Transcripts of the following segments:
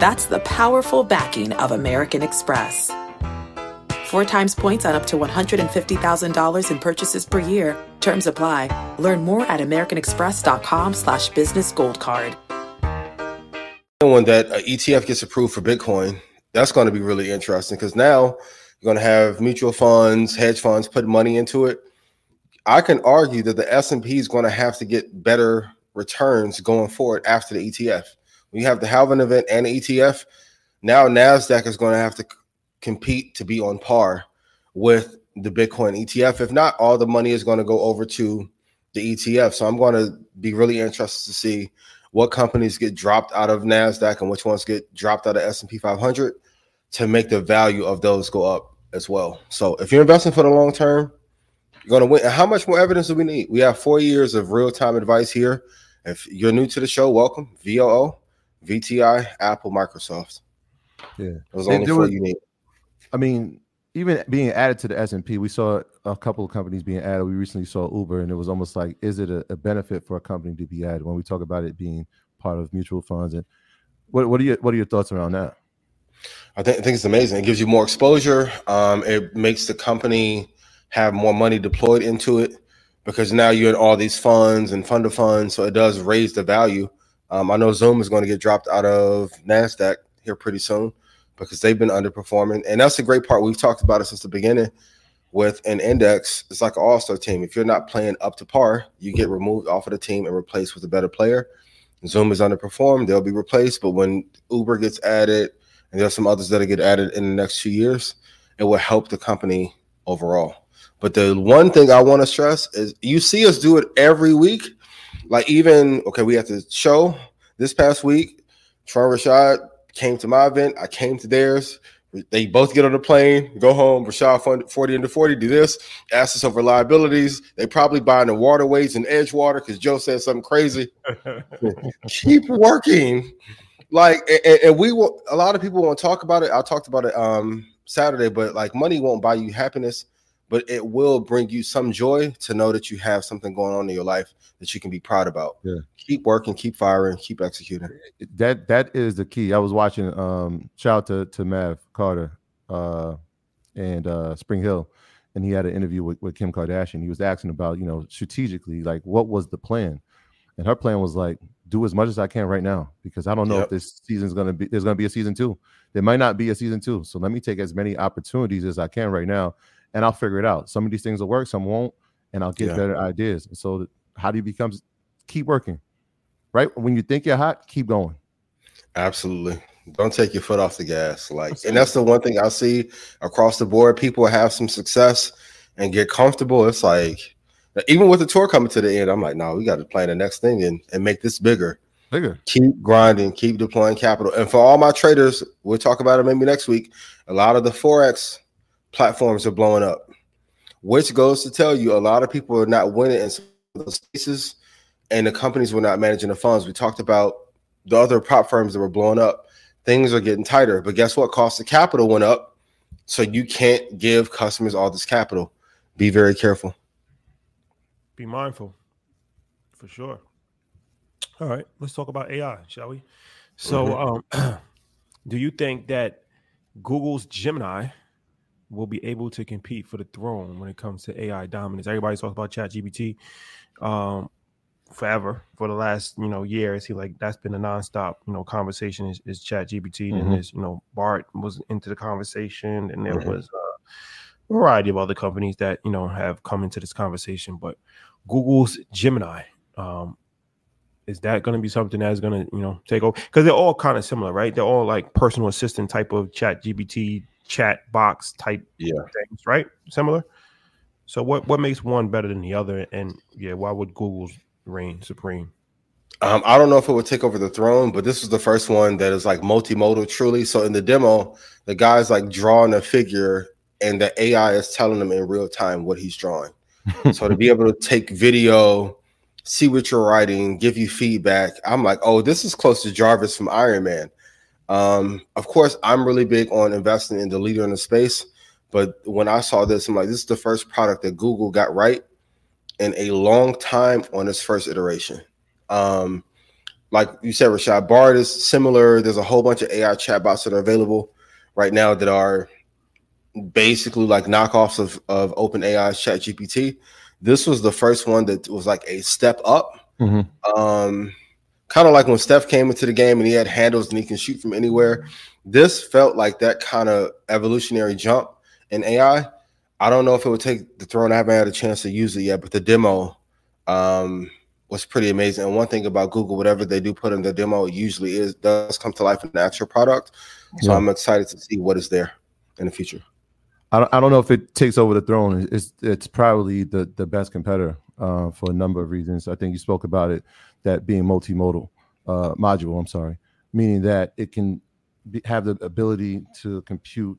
That's the powerful backing of American Express. Four times points on up to $150,000 in purchases per year. Terms apply. Learn more at americanexpress.com slash business gold card. When that uh, ETF gets approved for Bitcoin, that's going to be really interesting because now you're going to have mutual funds, hedge funds put money into it. I can argue that the S&P is going to have to get better returns going forward after the ETF. When you have the halving event and ETF, now Nasdaq is going to have to compete to be on par with the Bitcoin ETF. If not, all the money is going to go over to the ETF. So I'm going to be really interested to see what companies get dropped out of Nasdaq and which ones get dropped out of S&P 500 to make the value of those go up as well. So if you're investing for the long term, you're going to win. And how much more evidence do we need? We have four years of real time advice here. If you're new to the show, welcome. VOO, VTI, Apple, Microsoft. Yeah. Those only four was- you need. I mean, even being added to the S and P, we saw a couple of companies being added. We recently saw Uber, and it was almost like, is it a, a benefit for a company to be added? When we talk about it being part of mutual funds, and what what are your what are your thoughts around that? I think, I think it's amazing. It gives you more exposure. Um, it makes the company have more money deployed into it because now you're in all these funds and fund of funds. So it does raise the value. Um, I know Zoom is going to get dropped out of NASDAQ here pretty soon because they've been underperforming. And that's the great part. We've talked about it since the beginning with an index. It's like an all star team. If you're not playing up to par, you get removed off of the team and replaced with a better player. Zoom is underperformed, they'll be replaced. But when Uber gets added, and there's some others that'll get added in the next few years, it will help the company overall. But the one thing I want to stress is you see us do it every week. Like even okay, we had the show this past week. Tron Rashad came to my event. I came to theirs. They both get on the plane, go home. Rashad fund 40 into 40, do this, ask us over liabilities. They probably buying the waterways in Edgewater because Joe said something crazy. Keep working. Like, and, and we will, a lot of people won't talk about it. I talked about it um Saturday, but like money won't buy you happiness, but it will bring you some joy to know that you have something going on in your life that you can be proud about. Yeah. Keep working, keep firing, keep executing. That that is the key. I was watching. Um, shout out to to Mav Carter, uh, and uh, SpringHill, and he had an interview with, with Kim Kardashian. He was asking about, you know, strategically, like what was the plan? And her plan was like, do as much as I can right now because I don't know yep. if this season's gonna be there's gonna be a season two. There might not be a season two. So let me take as many opportunities as I can right now and I'll figure it out. Some of these things will work, some won't, and I'll get yeah. better ideas. And so how do you become keep working? Right? When you think you're hot, keep going. Absolutely. Don't take your foot off the gas. Like, and that's the one thing I see across the board. People have some success and get comfortable. It's like, even with the tour coming to the end, I'm like, no, we got to plan the next thing and, and make this bigger. Bigger. Keep grinding, keep deploying capital. And for all my traders, we'll talk about it maybe next week. A lot of the Forex platforms are blowing up, which goes to tell you a lot of people are not winning in some of those cases, and the companies were not managing the funds. We talked about the other prop firms that were blowing up things are getting tighter. But guess what? Cost of capital went up. So you can't give customers all this capital. Be very careful. Be mindful for sure. All right, let's talk about AI, shall we? So, mm-hmm. um, do you think that Google's Gemini will be able to compete for the throne when it comes to AI dominance? Everybody's talking about ChatGPT. Um, forever for the last you know year. It seems like that's been a nonstop you know conversation is, is Chat GPT mm-hmm. and there's you know Bard was into the conversation and there mm-hmm. was a variety of other companies that you know have come into this conversation. But Google's Gemini, um, is that going to be something that's going to you know take over? Because they're all kind of similar, right? They're all like personal assistant type of Chat GPT chat box type yeah. things, right? Similar. So what what makes one better than the other? And yeah, why would Google's reign supreme? Um, I don't know if it would take over the throne, but this is the first one that is like multimodal truly. So in the demo, the guy's like drawing a figure and the AI is telling him in real time what he's drawing. so to be able to take video, see what you're writing, give you feedback, I'm like, oh, this is close to Jarvis from Iron Man. Um, of course, I'm really big on investing in the leader in the space. But when I saw this, I'm like, this is the first product that Google got right in a long time on its first iteration. Um, like you said, Rashad, Bard is similar. There's a whole bunch of AI chatbots that are available right now that are basically like knockoffs of, of OpenAI's ChatGPT. This was the first one that was like a step up. Mm-hmm. Um, kind of like when Steph came into the game and he had handles and he can shoot from anywhere. This felt like that kind of evolutionary jump in AI. I don't know if it would take the throne. I haven't had a chance to use it yet, but the demo um, was pretty amazing. And one thing about Google, whatever they do put in the demo, usually is does come to life in the actual product. So yeah. I'm excited to see what is there in the future. I don't, I don't know if it takes over the throne. It's it's probably the the best competitor uh, for a number of reasons. I think you spoke about it, that being multimodal uh, module. I'm sorry, meaning that it can be, have the ability to compute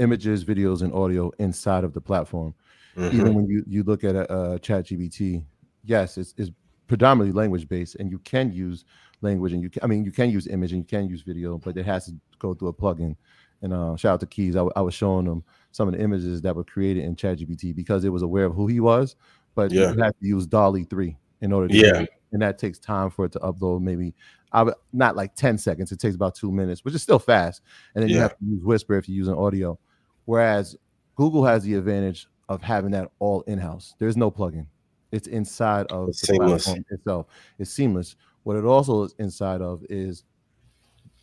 images, videos, and audio inside of the platform. Mm-hmm. Even when you, you look at a, a Chat GPT, yes, it's, it's predominantly language based, and you can use language, and you can, I mean, you can use image and you can use video, but it has to go through a plugin. And uh, shout out to Keys, I, w- I was showing them some of the images that were created in Chat GPT because it was aware of who he was, but yeah. you have to use DALL-E 3 in order to yeah. and that takes time for it to upload maybe I would, not like 10 seconds. It takes about two minutes, which is still fast. And then yeah. you have to use Whisper if you're using audio. Whereas Google has the advantage of having that all in house. There's no plugin. It's inside of it's the seamless. platform itself. It's seamless. What it also is inside of is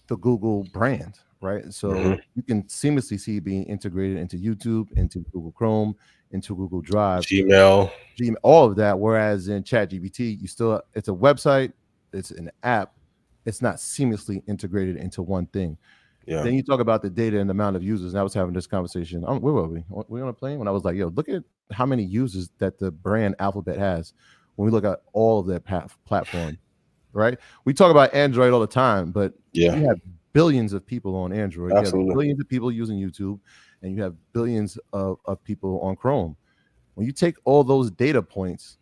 the Google brand, right? So mm-hmm. you can seamlessly see being integrated into YouTube, into Google Chrome, into Google Drive, Gmail, Gmail, all of that. Whereas in ChatGPT, you still it's a website, it's an app, it's not seamlessly integrated into one thing. Yeah. Then you talk about the data and the amount of users. And I was having this conversation. Um, where were we? We on a plane when I was like, "Yo, look at how many users that the brand Alphabet has." When we look at all of their platform, right? We talk about Android all the time, but yeah, you have billions of people on Android. Absolutely. You have billions of people using YouTube, and you have billions of, of people on Chrome. When you take all those data points,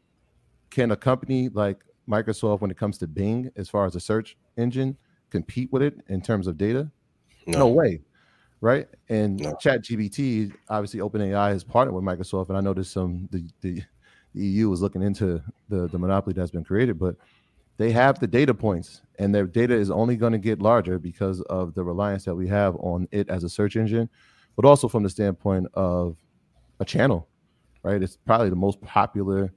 can a company like Microsoft, when it comes to Bing, as far as a search engine, compete with it in terms of data? No, no way. Right. And no. Chat GPT, obviously OpenAI has partnered with Microsoft. And I know there's some the, the, the EU is looking into the, the monopoly that's been created, but they have the data points and their data is only going to get larger because of the reliance that we have on it as a search engine, but also from the standpoint of a channel, right? It's probably the most popular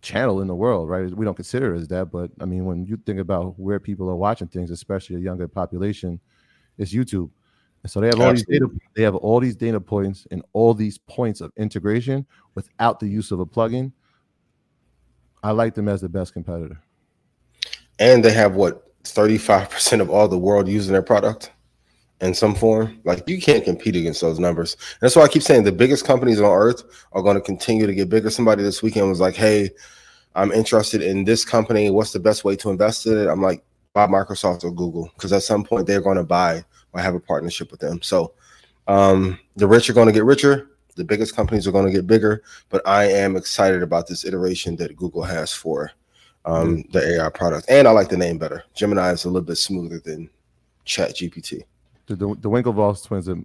channel in the world, right? We don't consider it as that, but I mean, when you think about where people are watching things, especially a younger population, it's YouTube. And so they have all Absolutely. these data, they have all these data points and all these points of integration without the use of a plugin. I like them as the best competitor. And they have what 35% of all the world using their product in some form. Like you can't compete against those numbers. And that's why I keep saying the biggest companies on earth are going to continue to get bigger. Somebody this weekend was like, Hey, I'm interested in this company. What's the best way to invest in it? I'm like, buy Microsoft or Google, because at some point they're going to buy or have a partnership with them. So um, the rich are going to get richer. The biggest companies are going to get bigger, but I am excited about this iteration that Google has for um, mm-hmm. the AI product, and I like the name better. Gemini is a little bit smoother than Chat GPT. The, the, the Winklevoss twins are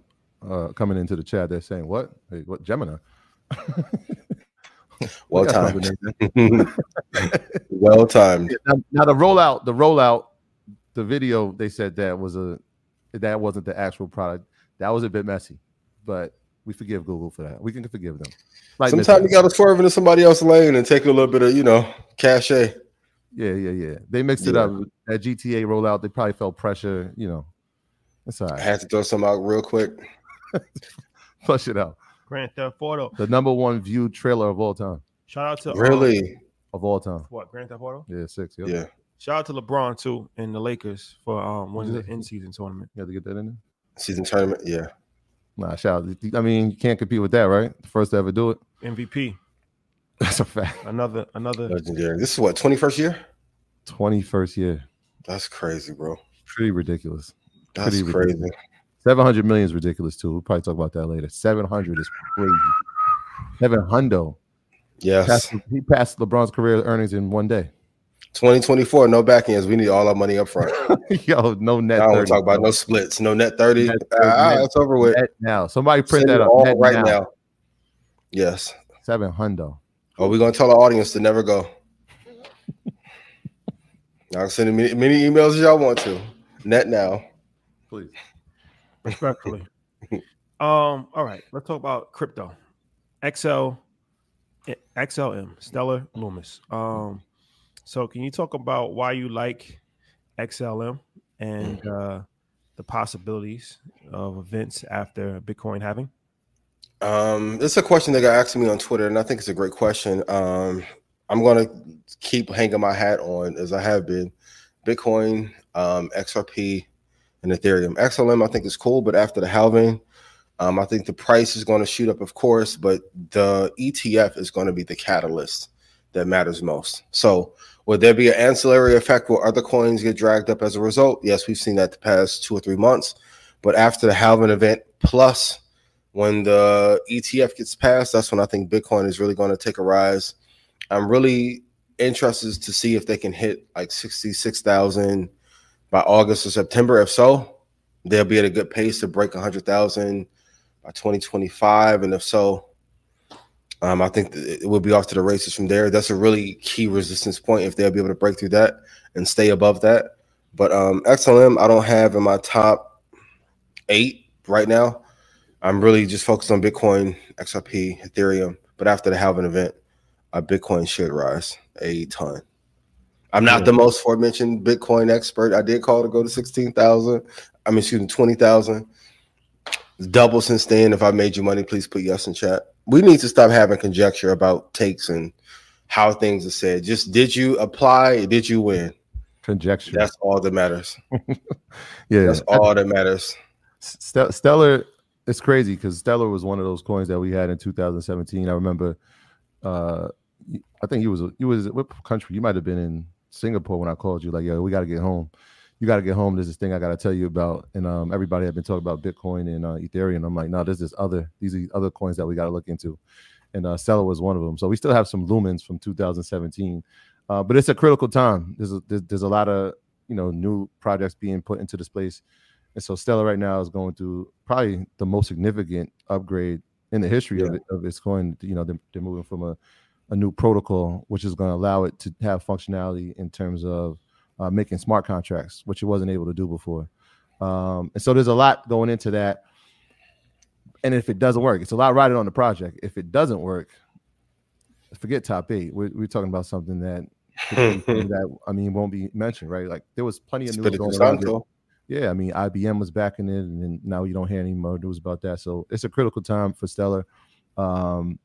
uh, coming into the chat. They're saying, "What? Hey, what Gemini?" well timed. well timed. Now, now the rollout, the rollout, the video. They said that was a that wasn't the actual product. That was a bit messy, but we forgive Google for that. We can forgive them. Like Sometimes you got to swerve into somebody else's lane and take a little bit of you know cachet. Yeah, yeah, yeah. They mixed yeah. it up. That GTA rollout, they probably felt pressure. You know, that's all right. I had to throw some out real quick. Flush it out. Grand Theft Auto, the number one viewed trailer of all time. Shout out to really um, of all time. What Grand Theft Auto? Yeah, six. Yep. Yeah. Shout out to LeBron too and the Lakers for um winning the in season tournament. You had to get that in there. Season tournament, yeah. Nah, shout out. I mean, you can't compete with that, right? The first to ever do it. MVP. That's a fact. Another, another legendary. This is what twenty first year. Twenty first year. That's crazy, bro. Pretty ridiculous. That's Pretty crazy. Ridiculous. Seven hundred million is ridiculous too. We'll probably talk about that later. Seven hundred is crazy. Seven hundo. Yes. He passed, he passed LeBron's career earnings in one day. 2024, no back ends. We need all our money up front. Yo, no net. I don't 30, talk about no splits, no net 30. Net 30 ah, net, over with. now. Somebody print Send that up all right now. now. Yes. Seven hundo. Oh, we're gonna tell our audience to never go. I'll send many, many emails as y'all want to. Net now. Please. Respectfully. um, all right, let's talk about crypto. XL XLM, Stellar Lumens. Um, so can you talk about why you like XLM and uh, the possibilities of events after Bitcoin halving? Um, this is a question that got asked me on Twitter, and I think it's a great question. Um, I'm going to keep hanging my hat on as I have been. Bitcoin, um, XRP, and Ethereum. XLM, I think is cool, but after the halving, um, I think the price is going to shoot up, of course, but the ETF is going to be the catalyst that matters most. So, would there be an ancillary effect where other coins get dragged up as a result? Yes, we've seen that the past two or three months. But after the halving event, plus when the ETF gets passed, that's when I think Bitcoin is really going to take a rise. I'm really interested to see if they can hit like 66,000 by August or September. If so, they'll be at a good pace to break 100,000 by 2025. And if so, um, I think it will be off to the races from there. That's a really key resistance point if they'll be able to break through that and stay above that. But um, XLM, I don't have in my top eight right now. I'm really just focused on Bitcoin, XRP, Ethereum. But after the halving event, uh, Bitcoin should rise a ton. I'm not the most aforementioned Bitcoin expert. I did call to go to 16,000. I mean, excuse me, 20,000. Double since then. If I made you money, please put yes in chat we need to stop having conjecture about takes and how things are said. Just did you apply? Did you win? Conjecture. That's all that matters. yeah, that's all that matters. Stellar, it's crazy because Stellar was one of those coins that we had in 2017. I remember. Uh, I think he was he was what country? You might have been in Singapore when I called you. Like, yo, we got to get home you got to get home. There's this thing I got to tell you about, and um, everybody had been talking about Bitcoin and uh, Ethereum. I'm like, no, there's this other these are other coins that we got to look into, and uh, Stellar was one of them. So we still have some lumens from 2017, uh, but it's a critical time. There's a, there's, there's a lot of you know new projects being put into this place, and so Stellar right now is going through probably the most significant upgrade in the history yeah. of, it, of its coin. You know, they're, they're moving from a a new protocol, which is going to allow it to have functionality in terms of uh, making smart contracts, which it wasn't able to do before. Um, and so there's a lot going into that. and if it doesn't work, it's a lot riding on the project. If it doesn't work, forget top eight. We're, we're talking about something that that I mean won't be mentioned, right? Like there was plenty of news going around. Yeah, I mean IBM was backing it, and now you don't hear any more news about that. So it's a critical time for Stellar. Um,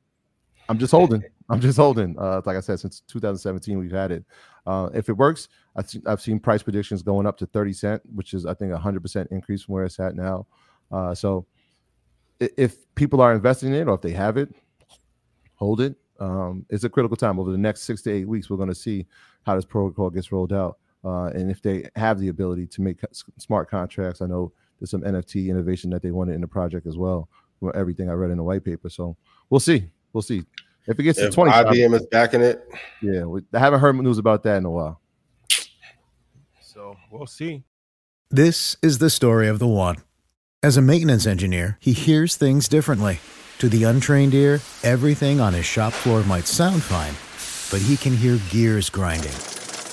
I'm just holding. I'm just holding. Uh, like I said, since 2017 we've had it. Uh, if it works, I've, I've seen price predictions going up to 30 cent, which is I think a hundred percent increase from where it's at now. Uh, so if people are investing in it or if they have it, hold it. Um, it's a critical time. Over the next six to eight weeks, we're going to see how this protocol gets rolled out. Uh, and if they have the ability to make smart contracts, I know there's some NFT innovation that they wanted in the project as well. Everything I read in the white paper, so we'll see. We'll see if it gets if to 20. IBM is backing it. Yeah, we, I haven't heard news about that in a while. So we'll see. This is the story of the one. As a maintenance engineer, he hears things differently. To the untrained ear, everything on his shop floor might sound fine, but he can hear gears grinding